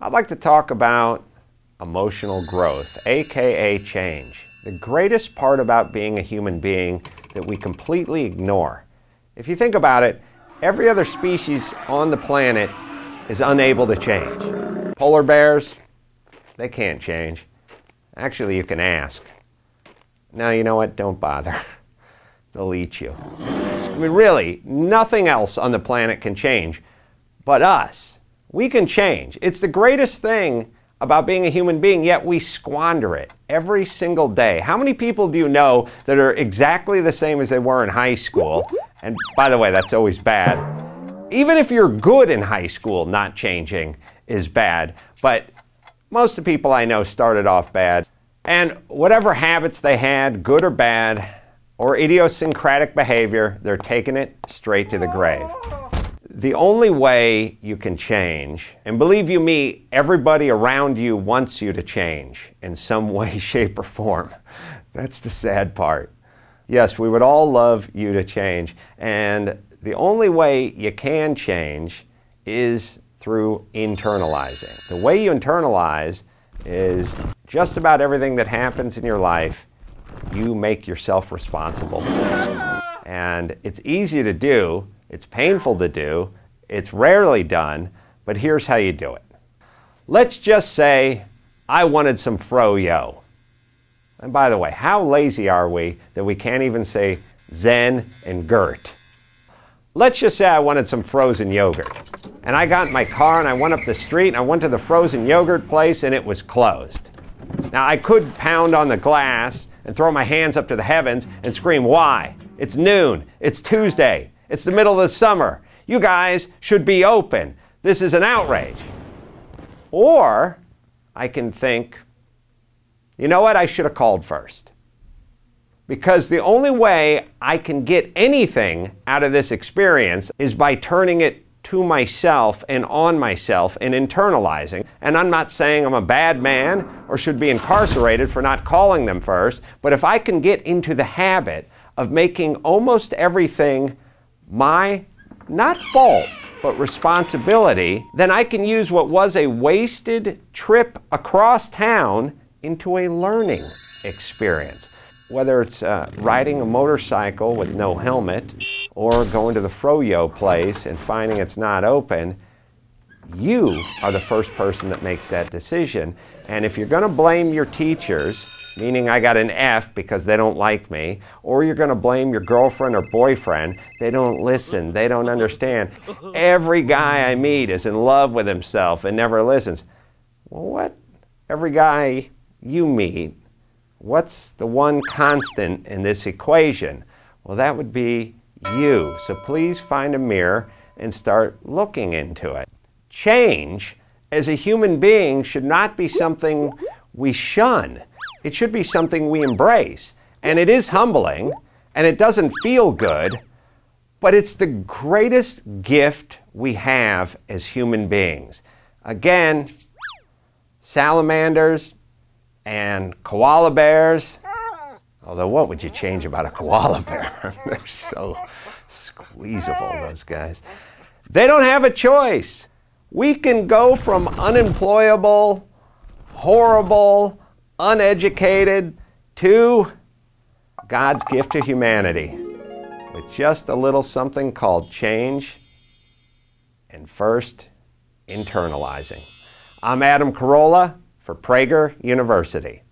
I'd like to talk about emotional growth, aka change. The greatest part about being a human being that we completely ignore. If you think about it, every other species on the planet is unable to change. Polar bears, they can't change. Actually, you can ask. Now, you know what? Don't bother. They'll eat you. I mean, really, nothing else on the planet can change but us. We can change. It's the greatest thing about being a human being, yet we squander it every single day. How many people do you know that are exactly the same as they were in high school? And by the way, that's always bad. Even if you're good in high school, not changing is bad. But most of the people I know started off bad. And whatever habits they had, good or bad, or idiosyncratic behavior, they're taking it straight to the grave. The only way you can change, and believe you me, everybody around you wants you to change in some way, shape, or form. That's the sad part. Yes, we would all love you to change. And the only way you can change is through internalizing. The way you internalize is just about everything that happens in your life, you make yourself responsible. And it's easy to do it's painful to do, it's rarely done, but here's how you do it. Let's just say I wanted some froyo. And by the way, how lazy are we that we can't even say Zen and Gert? Let's just say I wanted some frozen yogurt. And I got in my car and I went up the street and I went to the frozen yogurt place and it was closed. Now I could pound on the glass and throw my hands up to the heavens and scream, Why? It's noon. It's Tuesday. It's the middle of the summer. You guys should be open. This is an outrage. Or I can think, you know what? I should have called first. Because the only way I can get anything out of this experience is by turning it to myself and on myself and internalizing. And I'm not saying I'm a bad man or should be incarcerated for not calling them first, but if I can get into the habit of making almost everything my not fault, but responsibility, then I can use what was a wasted trip across town into a learning experience. Whether it's uh, riding a motorcycle with no helmet or going to the froyo place and finding it's not open, you are the first person that makes that decision. And if you're going to blame your teachers, meaning I got an F because they don't like me, or you're going to blame your girlfriend or boyfriend, they don't listen, they don't understand. Every guy I meet is in love with himself and never listens. Well, what? Every guy you meet, what's the one constant in this equation? Well, that would be you. So please find a mirror and start looking into it. Change as a human being should not be something we shun. It should be something we embrace. And it is humbling, and it doesn't feel good, but it's the greatest gift we have as human beings. Again, salamanders and koala bears. Although, what would you change about a koala bear? They're so squeezable, those guys. They don't have a choice. We can go from unemployable, horrible, uneducated to God's gift to humanity with just a little something called change and first internalizing. I'm Adam Carolla for Prager University.